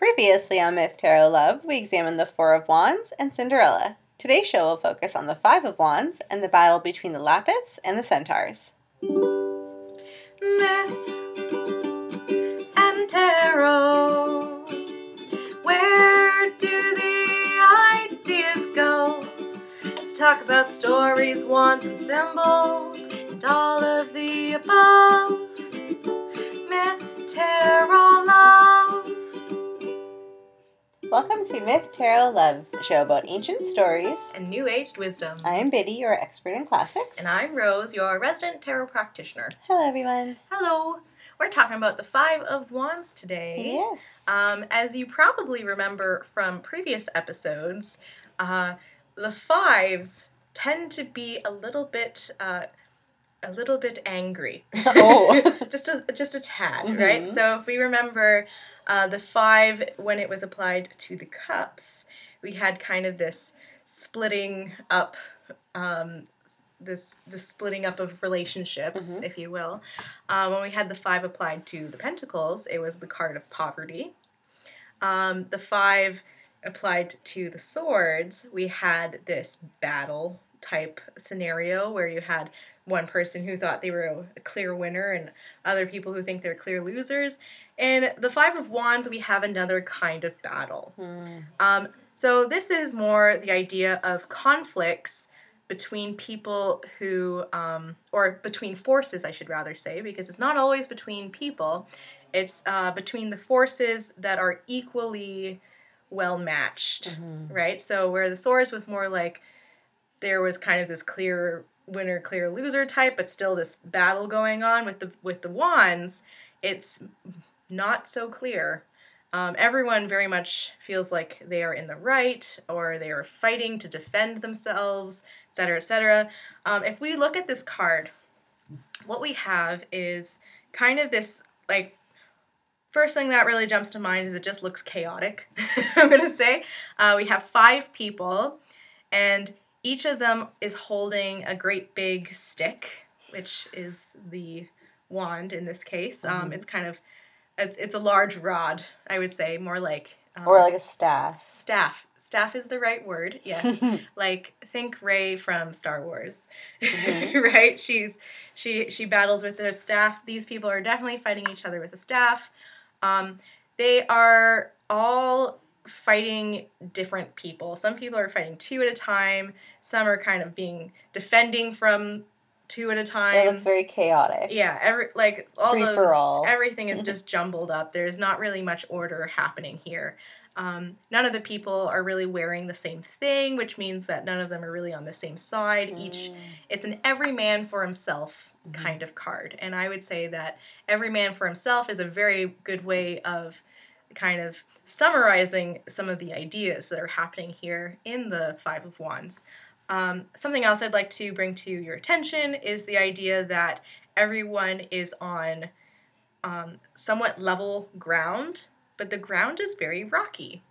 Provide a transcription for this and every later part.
Previously on Myth Tarot Love, we examined the Four of Wands and Cinderella. Today's show will focus on the Five of Wands and the battle between the Lapiths and the Centaurs. Myth and tarot. Where do the ideas go? Let's talk about stories, wands, and symbols, and all of the above. Myth, tarot, Welcome to Myth Tarot Love, show about ancient stories. And new aged wisdom. I am Biddy, your expert in classics. And I'm Rose, your resident tarot practitioner. Hello, everyone. Hello. We're talking about the Five of Wands today. Yes. Um, as you probably remember from previous episodes, uh, the fives tend to be a little bit, uh, a little bit angry. Oh. just a just a tad, right? Mhm. So if we remember, uh, the five when it was applied to the cups, we had kind of this splitting up. Um, this the splitting up of relationships, Mhm. if you will. Um, when we had the five applied to the pentacles, it was the card of poverty. Um, the five applied to the swords, we had this battle type scenario where you had one person who thought they were a, clear winner and other people who think they're clear losers. And the five of wands, we have another kind of battle. Hmm. Um, so this is more the idea of conflicts between people who, um, or between forces, I should rather say, because it's not always between people. It's uh, between the forces that are equally well matched, Mhm. right? So where the swords was more like there was kind of this clear winner, clear loser type, but still this battle going on with the with the wands. It's not so clear. Um, everyone very much feels like they are in the right or they are fighting to defend themselves, etc., etc. Um, if we look at this card, what we have is kind of this like first thing that really jumps to mind is it just looks chaotic. I'm gonna say uh, we have five people, and each of them is holding a great big stick, which is the wand in this case. Um, Mhm. it's kind of it's it's a large rod, I would say, more like um, Or like a staff. staff. Staff is the right word. Yes like think Rey from Star Wars, Mhm. right? She's she she battles with their staff. These people are definitely fighting each other with a staff. Um, they are all fighting different people. Some people are fighting two at a time. Some are kind of being defending from two at a time. it looks very chaotic. yeah, every like all Free the for all. everything is just jumbled up. There's not really much order happening here. Um, none of the people are really wearing the same thing, which means that none of them are really on the same side. Each Mm. it's an every man for himself Mhm. kind of card, and I would say that every man for himself is a very good way of kind of summarizing some of the ideas that are happening here in the Five of Wands. Um, something else I'd like to bring to your attention is the idea that everyone is on um, somewhat level ground, but the ground is very rocky.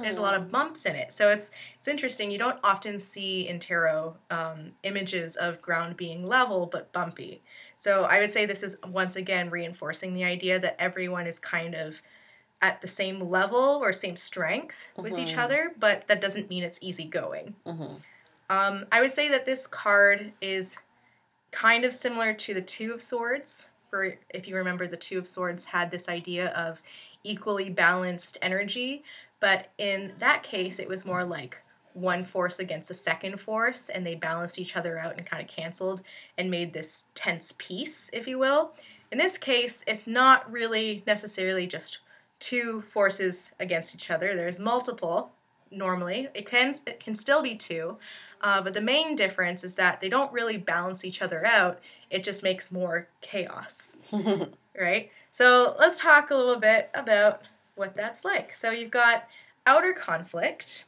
There's a lot of bumps in it, so it's it's interesting. You don't often see in tarot um, images of ground being level but bumpy. So I would say this is once again reinforcing the idea that everyone is kind of at the same level or same strength with each Mhm. other, but that doesn't mean it's easy going. Mhm. Um, I would say that this card is kind of similar to the Two of Swords. For if you remember, the Two of Swords had this idea of equally balanced energy, but in that case, it was more like one force against a second force, and they balanced each other out and kind of canceled and made this tense peace, if you will. In this case, it's not really necessarily just two forces against each other. There's multiple normally. It can it can still be two, uh, but the main difference is that they don't really balance each other out. It just makes more chaos, right? So let's talk a little bit about what that's like. So you've got outer conflict,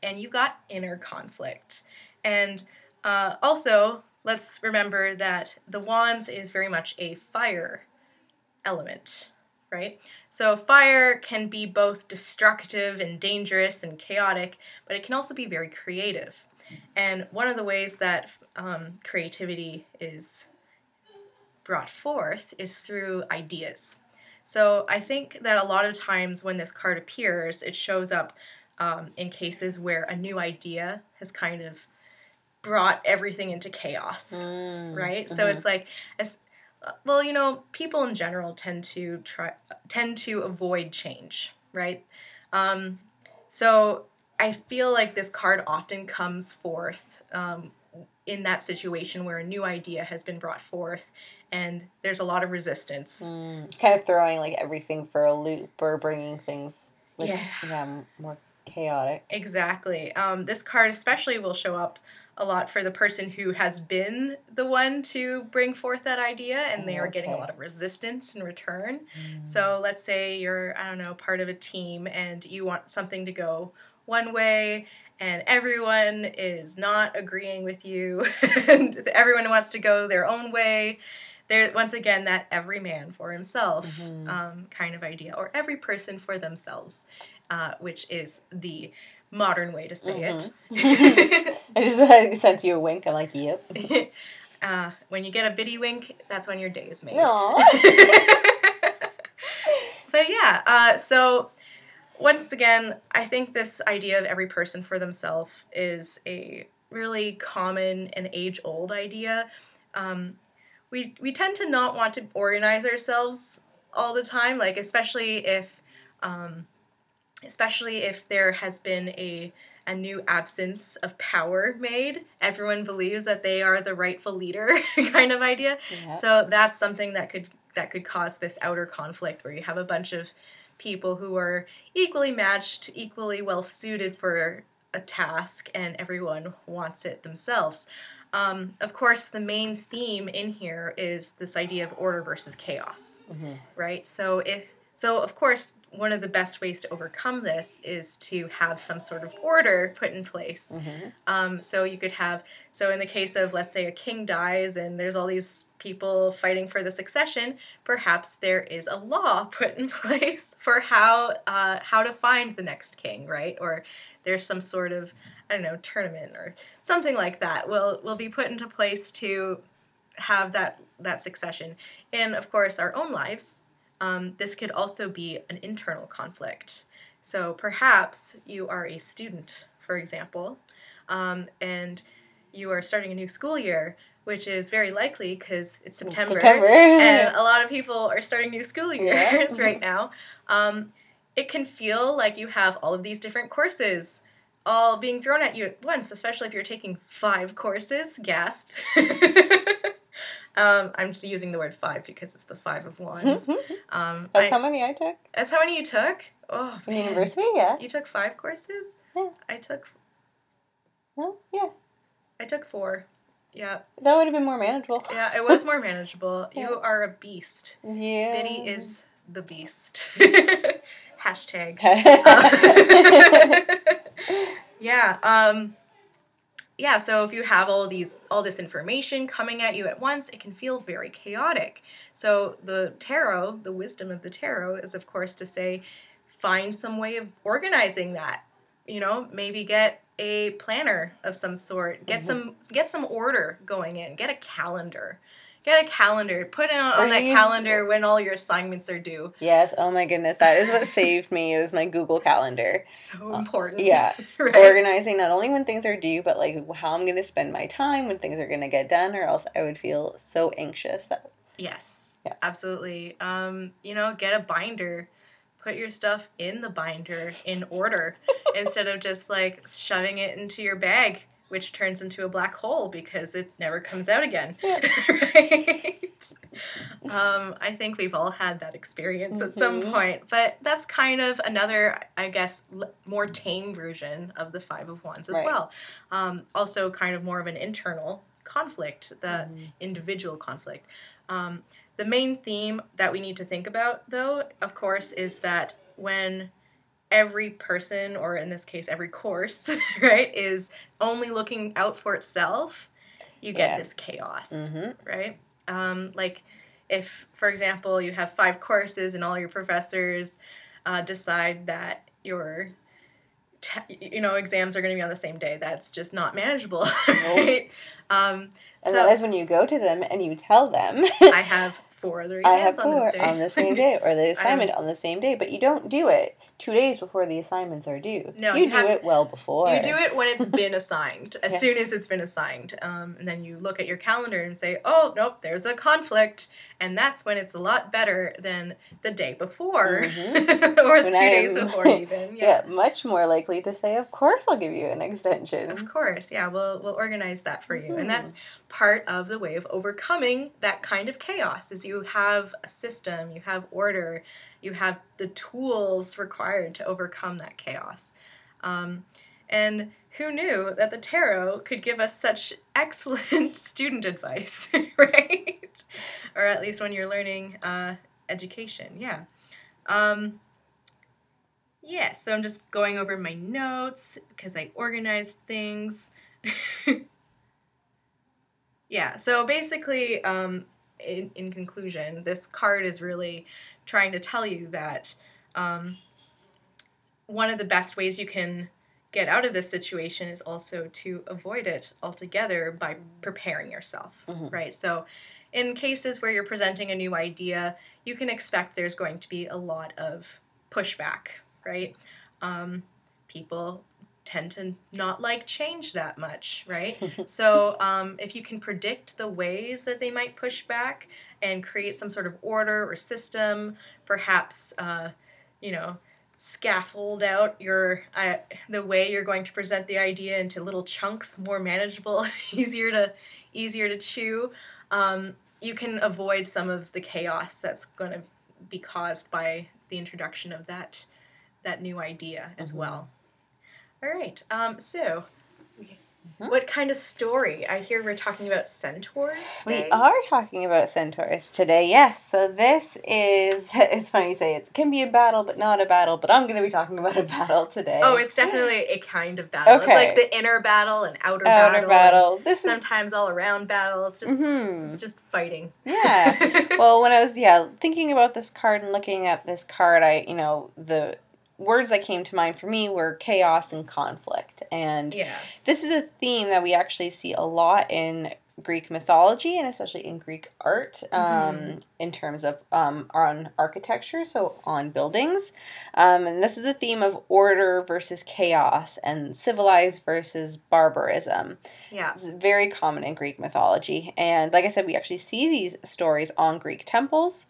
and you've got inner conflict, and uh, also let's remember that the wands is very much a fire element, right? So fire can be both destructive and dangerous and chaotic, but it can also be very creative. And one of the ways that um, creativity is brought forth is through ideas. So I think that a lot of times when this card appears, it shows up um, in cases where a new idea has kind of brought everything into chaos, Mm, right? So mhm. it's like, as, well, you know, people in general tend to try tend to avoid change, right? Um, so I feel like this card often comes forth um, in that situation where a new idea has been brought forth, and there's a lot of resistance. Mm, kind of throwing like everything for a loop or bringing things like, Yeah. yeah, more chaotic. Exactly. Um, this card especially will show up a lot for the person who has been the one to bring forth that idea and they are getting a lot of resistance in return. Mm. So let's say you're, I don't know, part of a team and you want something to go one way and everyone is not agreeing with you and everyone wants to go their own way. There, once again, that every man for himself Mhm. um, kind of idea, or every person for themselves, uh, which is the modern way to say Mm-hmm. it. I just I sent you a wink. I'm like, yep. uh, when you get a Biddy wink, that's when your day is made. No. but yeah, uh, so once again, I think this idea of every person for themselves is a really common and age old idea. Um, we, we tend to not want to organize ourselves all the time, like especially if um, especially if there has been a a new absence of power made. Everyone believes that they are the rightful leader kind of idea. Yeah. So that's something that could that could cause this outer conflict where you have a bunch of people who are equally matched, equally well suited for a task, and everyone wants it themselves. Um, of course, the main theme in here is this idea of order versus chaos Mhm. right? So if so of course one of the best ways to overcome this is to have some sort of order put in place. Mhm. Um, so you could have so in the case of let's say a king dies and there's all these people fighting for the succession, perhaps there is a law put in place for how uh, how to find the next king, right? Or there's some sort of I don't know tournament or something like that will will be put into place to have that that succession. And of course, our own lives. Um, this could also be an internal conflict. So perhaps you are a student, for example, um, and you are starting a new school year, which is very likely because it's September, September. and a lot of people are starting new school Yeah. years right now. Um, it can feel like you have all of these different courses all being thrown at you at once, especially if you're taking five courses. Gasp. um, I'm just using the word five because it's the five of wands. Um, That's I- how many I took that's how many you took? Oh, in man. university. Yeah. You took five courses. Yeah. I took No. Yeah. I took four. Yeah, That would have been more manageable. yeah, it was more manageable. Yeah. You are a beast. Yeah. Biddy is the beast. Hashtag. yeah. Um, yeah. So if you have all these all this information coming at you at once, it can feel very chaotic. So the tarot, the wisdom of the tarot, is of course to say, find some way of organizing that. You know, maybe get a planner of some sort. Get Mhm. some get some order going in. Get a calendar. Get a calendar. Put it on, on that calendar when all your assignments are due. Yes. Oh my goodness, that is what saved me. It was my Google Calendar. So important. yeah. right? Organizing not only when things are due, but like how I'm going to spend my time when things are going to get done, or else I would feel so anxious. That Yes. Yeah. Absolutely. Um, you know, get a binder. Put your stuff in the binder in order instead of just like shoving it into your bag, which turns into a black hole because it never comes out again. Yeah. right? Um, I think we've all had that experience at some Mhm. point, but that's kind of another, I guess, l- more tame version of the Five of Wands as Right. well. Um, also, kind of more of an internal conflict, the Mhm. individual conflict. Um, the main theme that we need to think about, though, of course, is that when every person, or in this case, every course, right, is only looking out for itself, you get Yeah. this chaos, Mhm. right? Um, like, if, for example, you have five courses and all your professors uh, decide that your te- you know exams are going to be on the same day that's just not manageable right um, And so- that is when you go to them and you tell them. I have four other I have exams on four this day. on the same day, or the assignment on the same day. But you don't do it two days before the assignments are due. No, you, you do have- it well before. You do it when it's been assigned, as soon as it's been assigned. Um, and then you look at your calendar and say, oh, nope, there's a conflict. And that's when it's a lot better than the day before Mhm. or When two I days am- before, even. Yeah. much more likely to say, "Of course, I'll give you an extension." Of course, yeah, we'll we'll organize that for you. Mhm. And that's part of the way of overcoming that kind of chaos is you have a system, you have order, you have the tools required to overcome that chaos. Um, and who knew that the tarot could give us such excellent student advice, right? or at least when you're learning uh, education, yeah. Um, yeah, so I'm just going over my notes because I organized things. yeah, so basically, um, in, in conclusion, this card is really trying to tell you that um, one of the best ways you can get out of this situation is also to avoid it altogether by preparing yourself, Mhm. right? So, in cases where you're presenting a new idea, you can expect there's going to be a lot of pushback, right? Um, people tend to not like change that much, right? so, um, if you can predict the ways that they might push back and create some sort of order or system, perhaps, uh, you know, scaffold out your uh, the way you're going to present the idea into little chunks, more manageable, easier to easier to chew. Um, you can avoid some of the chaos that's going to be caused by the introduction of that that new idea as Mhm. well. All right. Um, so, Mhm. what kind of story? I hear we're talking about centaurs today. We are talking about centaurs today, yes. So this is it's funny you say it can be a battle but not a battle, but I'm gonna be talking about a battle today. Oh, it's definitely a kind of battle. It's Okay. like the inner battle and outer, outer battle. battle. This is Sometimes all around battle. It's just mhm. it's just fighting. Yeah. well, when I was yeah thinking about this card and looking at this card, I you know the words that came to mind for me were chaos and conflict, and yeah. this is a theme that we actually see a lot in Greek mythology and especially in Greek art um, Mhm. in terms of um, on architecture, so on buildings. Um, and this is a theme of order versus chaos and civilized versus barbarism. Yeah. It's very common in Greek mythology. And like I said, we actually see these stories on Greek temples,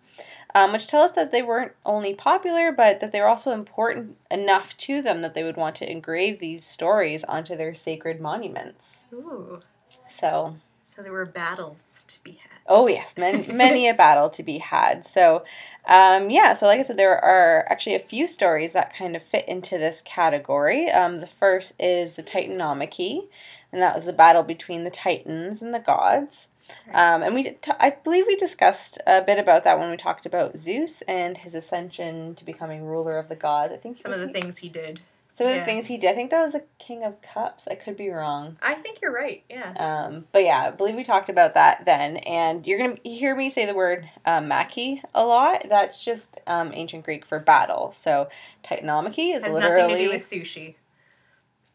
um, which tell us that they weren't only popular, but that they were also important enough to them that they would want to engrave these stories onto their sacred monuments. Ooh. So, So there were battles to be had. oh yes, many, many a battle to be had. So, um, yeah, so like I said, there are actually a few stories that kind of fit into this category. Um, the first is the Titanomachy, and that was the battle between the Titans and the gods. Um, and we, did t- I believe, we discussed a bit about that when we talked about Zeus and his ascension to becoming ruler of the gods. I think Some of the he- things he did. Some of the yeah. things he did. I think that was the King of Cups. I could be wrong. I think you're right. Yeah. Um, but yeah, I believe we talked about that then. And you're gonna hear me say the word uh, Maki a lot. That's just um, ancient Greek for battle. So Titanomachy is Has literally. nothing to do with sushi.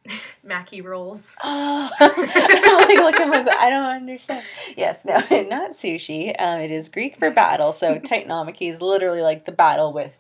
maki rolls. Oh, I'm like like I don't understand. Yes, no, not sushi. Um, it is Greek for battle. So Titanomachy is literally like the battle with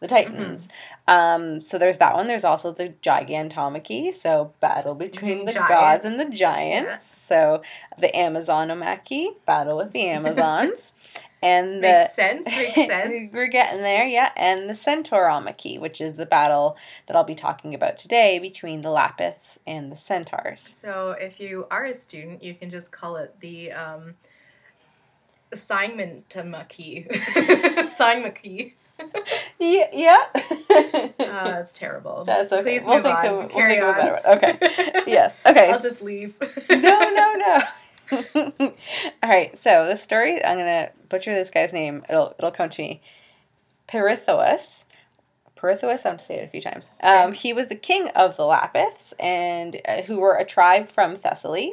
the Titans. Um, so there's that one. There's also the Gigantomachy, so battle between the Giants. gods and the giants. Yeah. So the Amazonomachy, battle with the Amazons, and the Makes sense. Makes sense. We're getting there, yeah. And the Centauromachy, which is the battle that I'll be talking about today between the Lapiths and the Centaurs. So if you are a student, you can just call it the um, assignment key. assignment key. Yeah, yeah. Uh, that's terrible. That's okay. Please we'll move think on. Of, we'll Carry of a on. better one. Okay. Yes. Okay. I'll just leave. no, no, no. All right. So the story. I'm gonna butcher this guy's name. It'll it'll come to me. Pirithous. Pirithous. I'm to say it a few times. Um, he was the king of the Lapiths, and uh, who were a tribe from Thessaly.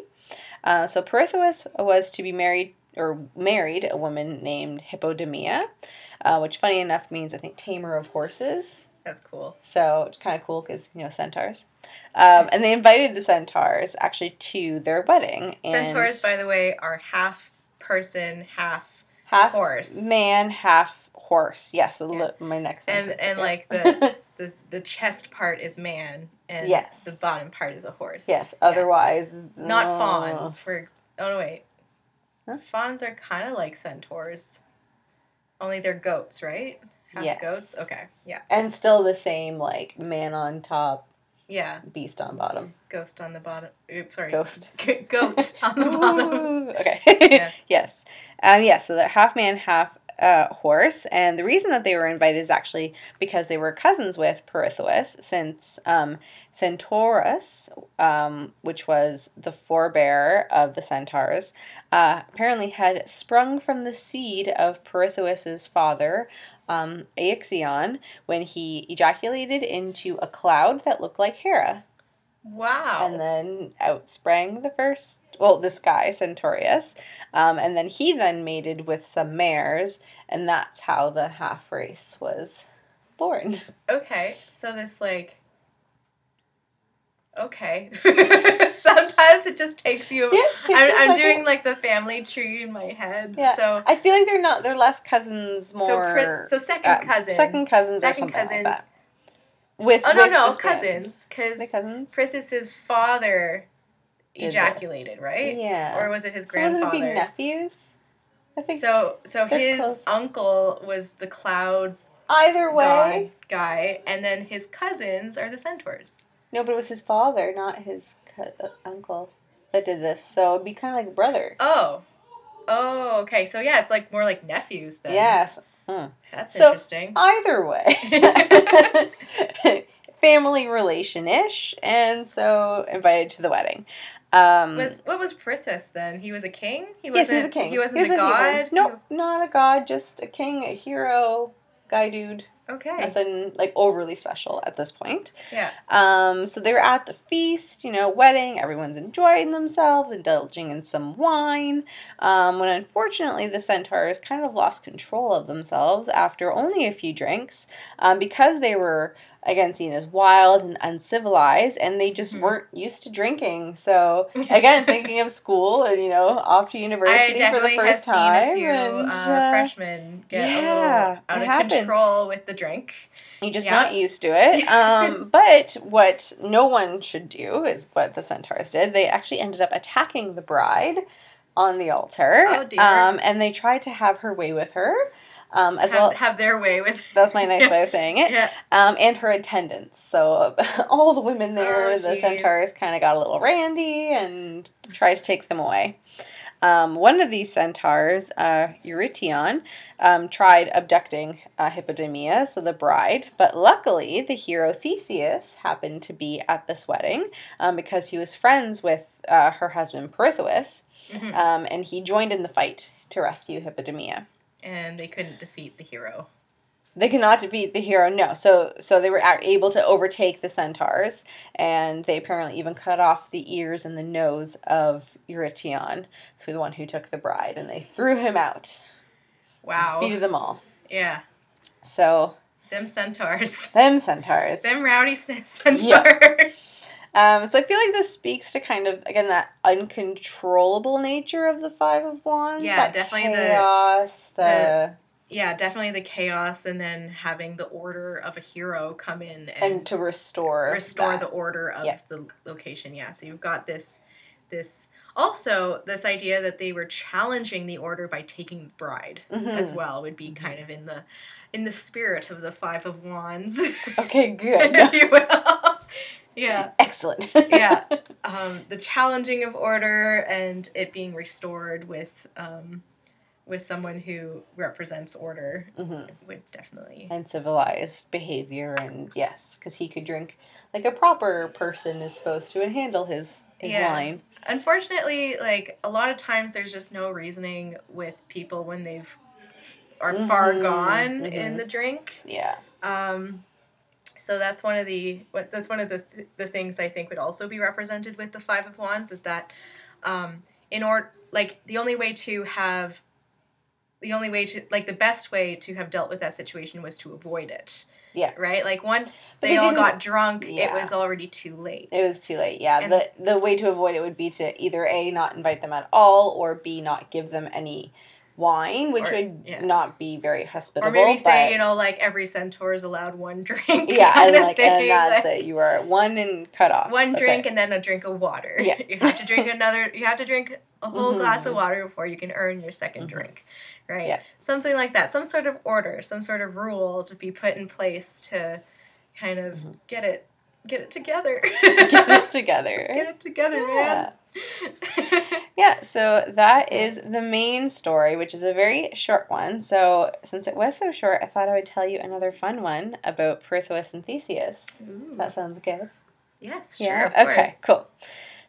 Uh, so Pirithous was to be married or married a woman named Hippodamia, uh, which funny enough means I think tamer of horses. That's cool. So it's kind of cool because you know centaurs, um, and they invited the centaurs actually to their wedding. And Centaurs, by the way, are half person, half half Horse. man, half horse. Yes, Yeah. my next And sentence. and yeah. like the, the the chest part is man and Yes. the bottom part is a horse. yes, Yeah. otherwise Not uh, fauns, for oh no wait. Huh? Fauns are kind of like centaurs. Only they're goats, right? Half Yes. goats? Okay. Yeah. And still the same like man on top, Yeah. beast on bottom. Ghost on the bottom. Oops, sorry. Ghost. G- goat on the bottom. Okay. Yeah. yes. Um, yeah, so they're half man, half uh, horse. And the reason that they were invited is actually because they were cousins with Pirithous, since um, Centaurus, um, which was the forebear of the centaurs, uh, apparently had sprung from the seed of Pirithous' father, um, Ixion, when he ejaculated into a cloud that looked like Hera. Wow. And then out sprang the first, well, this guy, Centaurus. Um, and then he then mated with some mares, and that's how the half race was born. Okay, so this like okay. Sometimes it just takes you. Yeah, takes I'm, I'm doing like the family tree in my head. Yeah. So I feel like they're not, they're less cousins, so more. so second uh, cousin. Second cousins or Second something cousin. like that. With, Oh no with no cousins because cousins? Father Did ejaculated right Yeah. or was it his so wasn't it be grandfather? nephews? I think so so his close. uncle was the cloud either way. guy, and then his cousins are the centaurs. No, but it was his father, not his co- uh, uncle, that did this. So it'd be kind of like brother. Oh, oh okay. So yeah, it's like more like nephews then. Yes. That's So- interesting. Either way, family relation ish, and so invited to the wedding. Um, Was what was Prithus then? He was a king. He yes, he was a king. He wasn't was a a god. human. No, not a god, just a king, a hero, guy dude. Okay. Nothing like overly special at this point. Yeah. Um, so they were at the feast, you know, wedding. Everyone's enjoying themselves, indulging in some wine. Um, when unfortunately the centaurs kind of lost control of themselves after only a few drinks, um, because they were again seen as wild and uncivilized, and they just Mhm. weren't used to drinking. So again, thinking of school and you know off to university for the first time, seen a few and uh, uh, freshmen get a yeah, little out of happens. control with the drink. You're just Yeah. not used to it. Um, but what no one should do is what the centaurs did. They actually ended up attacking the bride on the altar. Oh, dear. Um, and they tried to have her way with her. Um, as have, well, have their way with. that's my nice way of saying it. Yeah. Um, and her attendants. So all the women there, Oh, the centaurs, kind of got a little randy and tried to take them away. Um, one of these centaurs, uh, Eurytion, um, tried abducting uh, Hippodamia, so the bride, but luckily the hero Theseus happened to be at this wedding um, because he was friends with uh, her husband Pirithous, Mhm. um, and he joined in the fight to rescue Hippodamia. And they couldn't defeat the hero. They cannot defeat the hero. No, so so they were able to overtake the centaurs, and they apparently even cut off the ears and the nose of Eurytion, who the one who took the bride, and they threw him out. Wow. Defeated them all. Yeah. So Them centaurs. them centaurs. Them rowdy centaurs. Um, so I feel like this speaks to kind of again that uncontrollable nature of the Five of Wands. Yeah, definitely the- chaos. The, yeah, definitely the chaos, and then having the order of a hero come in and, and to restore restore that. the order of Yeah. the location. Yeah, so you've got this, this also this idea that they were challenging the order by taking the bride Mhm. as well would be kind of in the, in the spirit of the Five of Wands, Okay, good. if you will. Yeah. Excellent. yeah um, the challenging of order and it being restored with um, with someone who represents order hmm would definitely and civilized behavior and yes because he could drink like a proper person is supposed to and handle his his Yeah. wine unfortunately like a lot of times there's just no reasoning with people when they've are far Mhm, gone mhm. in the drink yeah um, so that's one of the what that's one of the th- the things I think would also be represented with the five of wands is that um, in order like the only way to have the only way to like the best way to have dealt with that situation was to avoid it. Yeah. right? Like once they, they all got drunk it was already too late. It was too late yeah. And- the the way to avoid it would be to either a not invite them at all or b not give them any wine, which Or- would yeah. not be very hospitable. Or maybe say, but- you know, like every centaur is allowed one drink. yeah, and like and that's like, it. You are one and cut off. One That's drink it. and then a drink of water. Yeah. You have to drink another, you have to drink a whole glass of Mhm. water before you can earn your 2nd Mhm. drink. Right? Yeah. Something like that. Some sort of order, some sort of rule to be put in place to kind of Mhm. get it get it together. Get it together. Get it together, Yeah. man. Yeah, so that is the main story, which is a very short one. So, since it was so short, I thought I would tell you another fun one about Perseus and Theseus. Ooh. That sounds good. yes, sure, Yeah. of course. okay. Cool.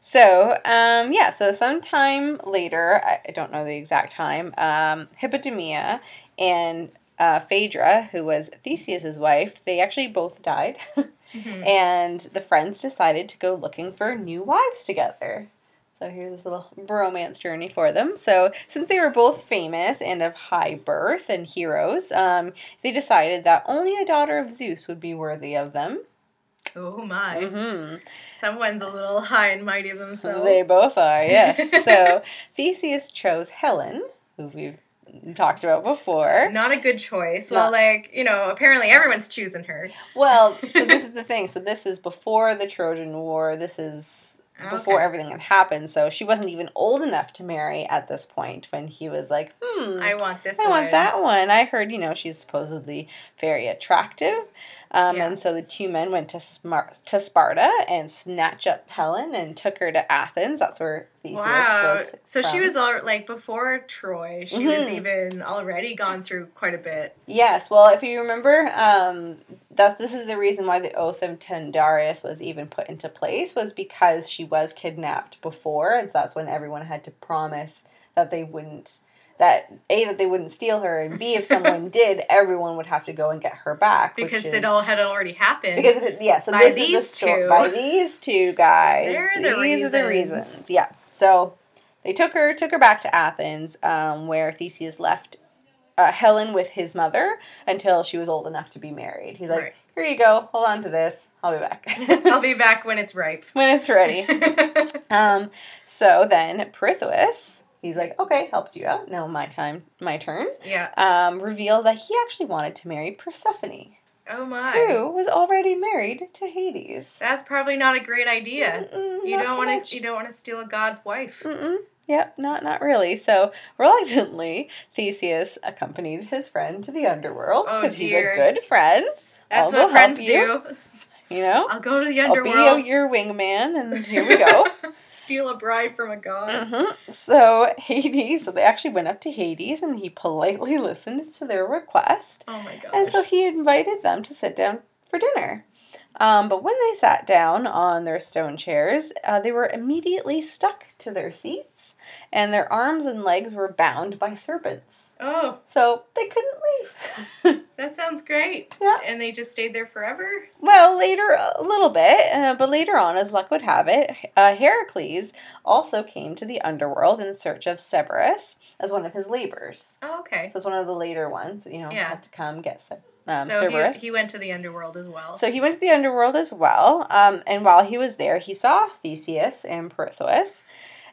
So, um, yeah. So, sometime later, I, I don't know the exact time. Um, Hippodamia and uh, Phaedra, who was Theseus's wife, they actually both died, Mhm. and the friends decided to go looking for new wives together. So here's this little romance journey for them. So since they were both famous and of high birth and heroes, um, they decided that only a daughter of Zeus would be worthy of them. Oh my. hmm Someone's a little high and mighty themselves. They both are, yes. so Theseus chose Helen, who we've talked about before. Not a good choice. Not- Well, like, you know, apparently everyone's choosing her. Well, so this is the thing. So this is before the Trojan War. This is before everything had happened. So she wasn't even old enough to marry at this point when he was like, hmm. I want this I one. want that one. I heard, you know, she's supposedly very attractive. Um, Yeah. And so the two men went to, Smar- to Sparta and snatched up Helen and took her to Athens. That's where Theseus Wow. was. So she was all like before Troy, she was Mhm. even already gone through quite a bit. Yes, well, if you remember, um, that this is the reason why the oath of Tyndareus was even put into place was because she was kidnapped before, and so that's when everyone had to promise that they wouldn't that a that they wouldn't steal her, and b if someone did, everyone would have to go and get her back Because is- it all had already happened. because it, yeah, so by these the sto- two. by these two guys. They're the these are the reasons. reasons. Yeah. So they took her took her back to Athens, um, where Theseus left uh, Helen with his mother until she was old enough to be married. He's like, Right. "Here you go. Hold on to this. I'll be back I'll be back when it's ripe. when it's ready." Um, so then Perseus, he's like, "Okay, helped you out. Now my time, my turn." yeah. Um, revealed that he actually wanted to marry Persephone, Oh my. who was already married to Hades. That's probably not a great idea. Mm-mm, You don't so want to. You don't want to steal a god's wife. Mm-mm. Yep, not not really. So reluctantly, Theseus accompanied his friend to the underworld Oh, because he's a good friend. That's I'll what friends you. do. You know, I'll go to the underworld. I'll be your wingman, and here we go. Steal a bride from a god. hmm So Hades, so they actually went up to Hades, and he politely listened to their request, Oh my god. and so he invited them to sit down for dinner. Um, but when they sat down on their stone chairs, uh, they were immediately stuck to their seats, and their arms and legs were bound by serpents. oh, So they couldn't leave. that sounds great. Yeah. And they just stayed there forever. well, later, a little bit, uh, but later on, as luck would have it, uh, Heracles also came to the underworld in search of Cerberus as one of his labors. Oh, okay. So it's one of the later ones, you know, Yeah. had to come get Ce- um, so Cerberus. he, he went to the underworld as well. So he went to the underworld as well, um, and while he was there, he saw Theseus and Perseus,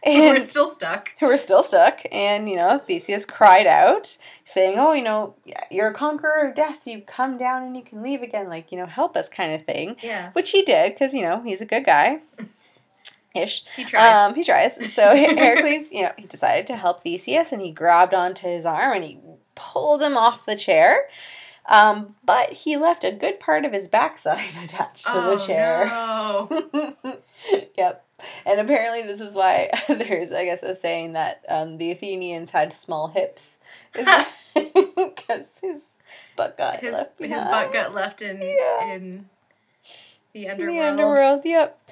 We're still stuck. who were still stuck. And you know, Theseus cried out, saying, "Oh, you know, you're a conqueror of death. You've come down, and you can leave again. Like, you know, help us, kind of thing." Yeah. Which he did, because you know he's a good guy. Ish. He tries. Um, he tries. So Heracles, you know, he decided to help Theseus, and he grabbed onto his arm and he pulled him off the chair. Um, but he left a good part of his backside attached to oh, the chair. No. yep. And apparently, this is why there's, I guess, a saying that um, the Athenians had small hips, because his butt got His left his butt got left in Yeah. in the in underworld. the underworld. Yep.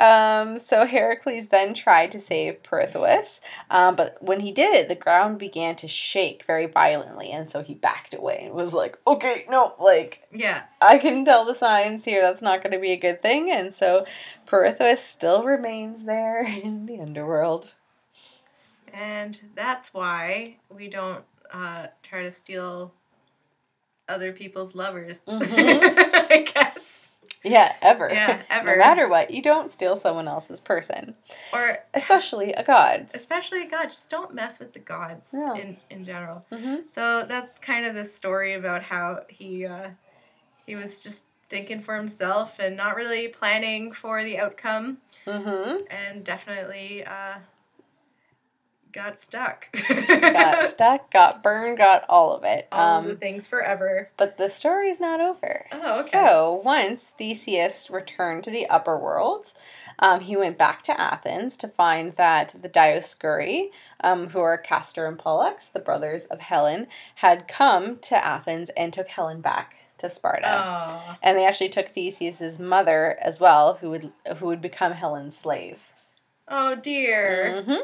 Um, so Heracles then tried to save Perseus, um, but when he did it, the ground began to shake very violently, and so he backed away and was like, "Okay, no, like Yeah. I can tell the signs here. That's not going to be a good thing." And so Perseus still remains there in the underworld. And that's why we don't uh, try to steal other people's lovers. Mhm. I guess. Yeah, ever. Yeah, ever. no matter what, you don't steal someone else's person, or especially a god's. especially a God. Just don't mess with the gods No. in in general. Mm-hmm. So that's kind of this story about how he uh, he was just thinking for himself and not really planning for the outcome, Mm-hmm. and definitely uh, got stuck. Got stuck, got burned, got all of it. All of the Um, things forever. but the story's not over. Oh, okay. So once Theseus returned to the upper world, um, he went back to Athens to find that the Dioscuri, um, who are Castor and Pollux, the brothers of Helen, had come to Athens and took Helen back to Sparta. Oh. And they actually took Theseus's mother as well, who would who would become Helen's slave. Oh dear. hmm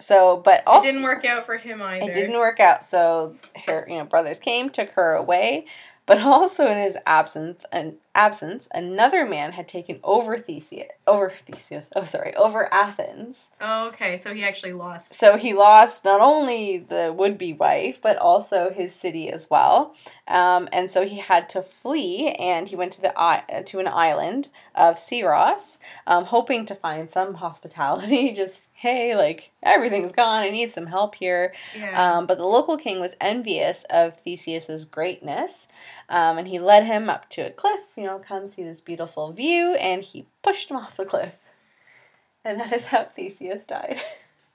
So, but also it didn't work out for him either. it didn't work out. So her, you know, brothers came, took her away, but also in his absence, an absence, another man had taken over Theseus, over Theseus. Oh, sorry, over Athens. Oh, okay. So he actually lost. So he lost not only the would-be wife, but also his city as well. Um, and so he had to flee, and he went to the i- to an island of Skyros, um, hoping to find some hospitality. Just hey, like everything's gone. I need some help here. Yeah. Um, but the local king was envious of Theseus's greatness, um, and he led him up to a cliff. You know, come see this beautiful view, and he pushed him off the cliff. And that is how Theseus died.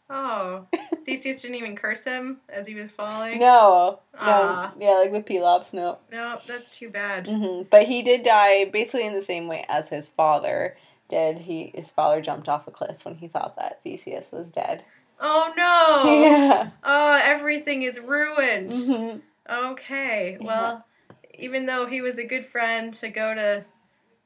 oh, Theseus didn't even curse him as he was falling. no, no, Ah. yeah, like with Pelops, no. No, that's too bad. hmm But he did die basically in the same way as his father did. He his father jumped off a cliff when he thought that Theseus was dead. Oh no! Yeah. Oh, everything is ruined. hmm Okay. Yeah. Well, even though he was a good friend to go to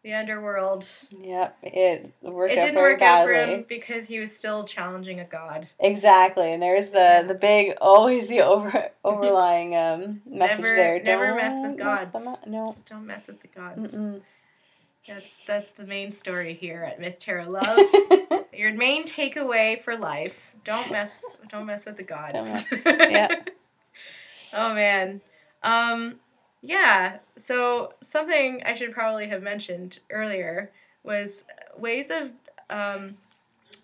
the underworld, Yep. It worked it didn't work out for him because he was still challenging a god. Exactly, and there's the the big always the over overlying um message Never- there. never mess Don't with mess gods. them up. No. Just don't mess with the gods. Mm-mm. That's that's the main story here at Myth Tarot Love. Your main takeaway for life: don't mess, don't mess with the gods. Mess- yeah. oh man, um, yeah. So something I should probably have mentioned earlier was ways of um,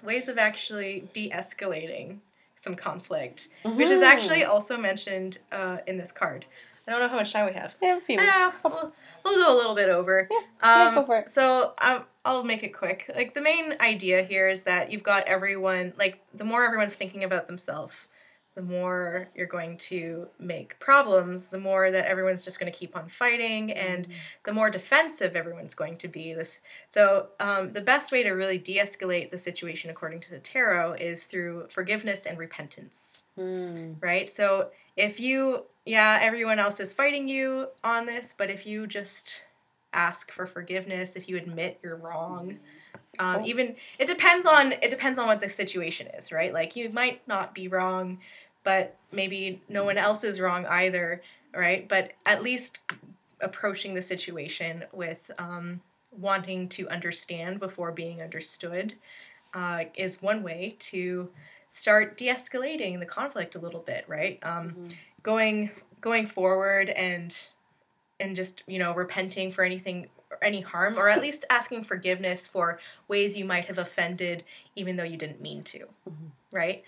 ways of actually de-escalating some conflict, which is actually also mentioned uh, in this card. I don't know how much time we have. yeah, a few Ah, we'll, we'll go a little bit over. Yeah, yeah, Um, go for it. So um, I'll make it quick. Like the main idea here is that you've got everyone. Like the more everyone's thinking about themselves, the more you're going to make problems. The more that everyone's just going to keep on fighting, and the more defensive everyone's going to be. This so um, the best way to really de-escalate the situation, according to the tarot, is through forgiveness and repentance Mm. right? So if you, yeah, everyone else is fighting you on this, but if you just ask for forgiveness, if you admit you're wrong, um, Oh. even it depends on it depends on what the situation is, right? Like you might not be wrong, but maybe no one else is wrong either, right? But at least approaching the situation with um, wanting to understand before being understood uh, is one way to start de-escalating the conflict a little bit right um, Mhm. going going forward and and just you know repenting for anything any harm or at least asking forgiveness for ways you might have offended even though you didn't mean to Mhm. right?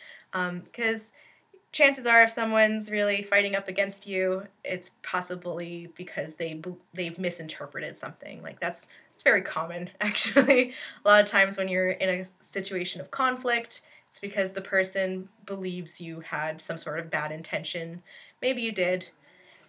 Because chances are if someone's really fighting up against you it's possibly because they they've misinterpreted something. Like that's it's very common actually. A lot of times when you're in a situation of conflict it's because the person believes you had some sort of bad intention. Maybe you did.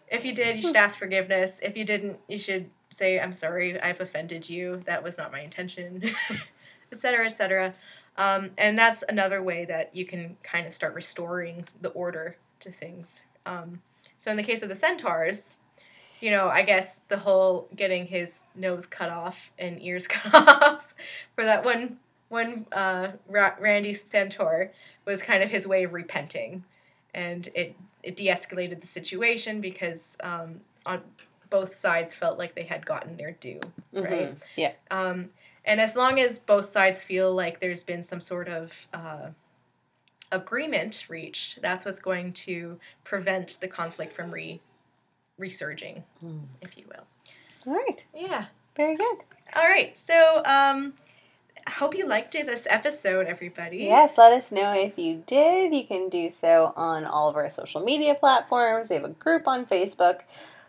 If you did you should ask forgiveness. If you didn't you should say i'm sorry i've offended you. That was not my intention etc etc um, and that's another way that you can kind of start restoring the order to things. Um, so in the case of the centaurs you know i guess the whole getting his nose cut off and ears cut off for that one one uh, Ra- randy centaur was kind of his way of repenting. And it it de-escalated the situation because um, on both sides felt like they had gotten their due right Mhm. Yeah. um, and as long as both sides feel like there's been some sort of uh, agreement reached, that's what's going to prevent the conflict from re resurging, Mm. if you will. All right. Yeah. Very good. All right. So, um, I hope you liked this episode, everybody. Yes, let us know if you did. You can do so on all of our social media platforms. We have a group on Facebook.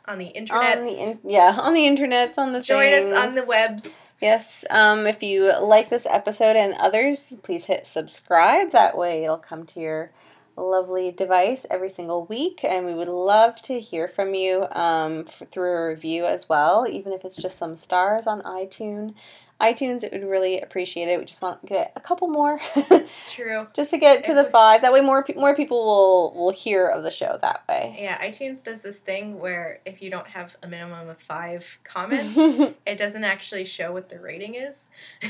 On the internet. In- yeah, on the internets, on the Join things. us on the webs. Yes. Um, if you like this episode and others, please hit subscribe. That way it'll come to your lovely device every single week. And we would love to hear from you um, f- through a review as well, even if it's just some stars on iTunes. iTunes, it would really appreciate it. We just want to get a couple more. It's true. just to get to the five. That way, more pe- more people will will hear of the show that way. Yeah, iTunes does this thing where if you don't have a minimum of five comments, it doesn't actually show what the rating is.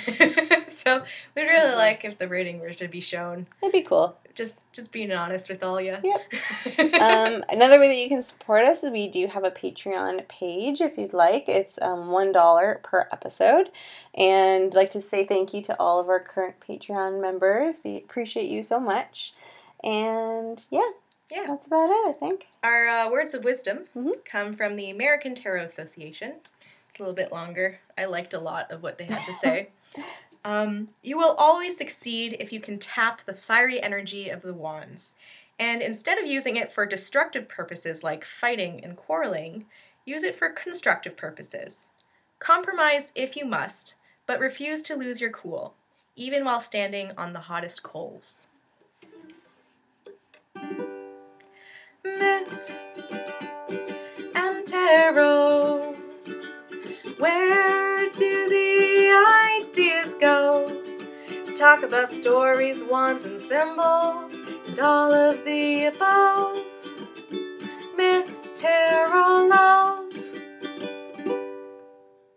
so we'd really Mhm. like if the rating were to be shown. It'd be cool. Just just being honest with all you. Yep. um, another way that you can support us is we do have a Patreon page if you'd like. It's um, one dollar per episode, and I'd like to say thank you to all of our current Patreon members. We appreciate you so much, and yeah, yeah. that's about it. I think. Our uh, words of wisdom Mhm. come from the American Tarot Association. It's a little bit longer. I liked a lot of what they had to say. um, you will always succeed if you can tap the fiery energy of the wands. And instead of using it for destructive purposes like fighting and quarreling, use it for constructive purposes. Compromise if you must, but refuse to lose your cool, even while standing on the hottest coals. Myth and tarot. Where go? Let's talk about stories, wands, and symbols, and all of the above. Myth, tarot, love.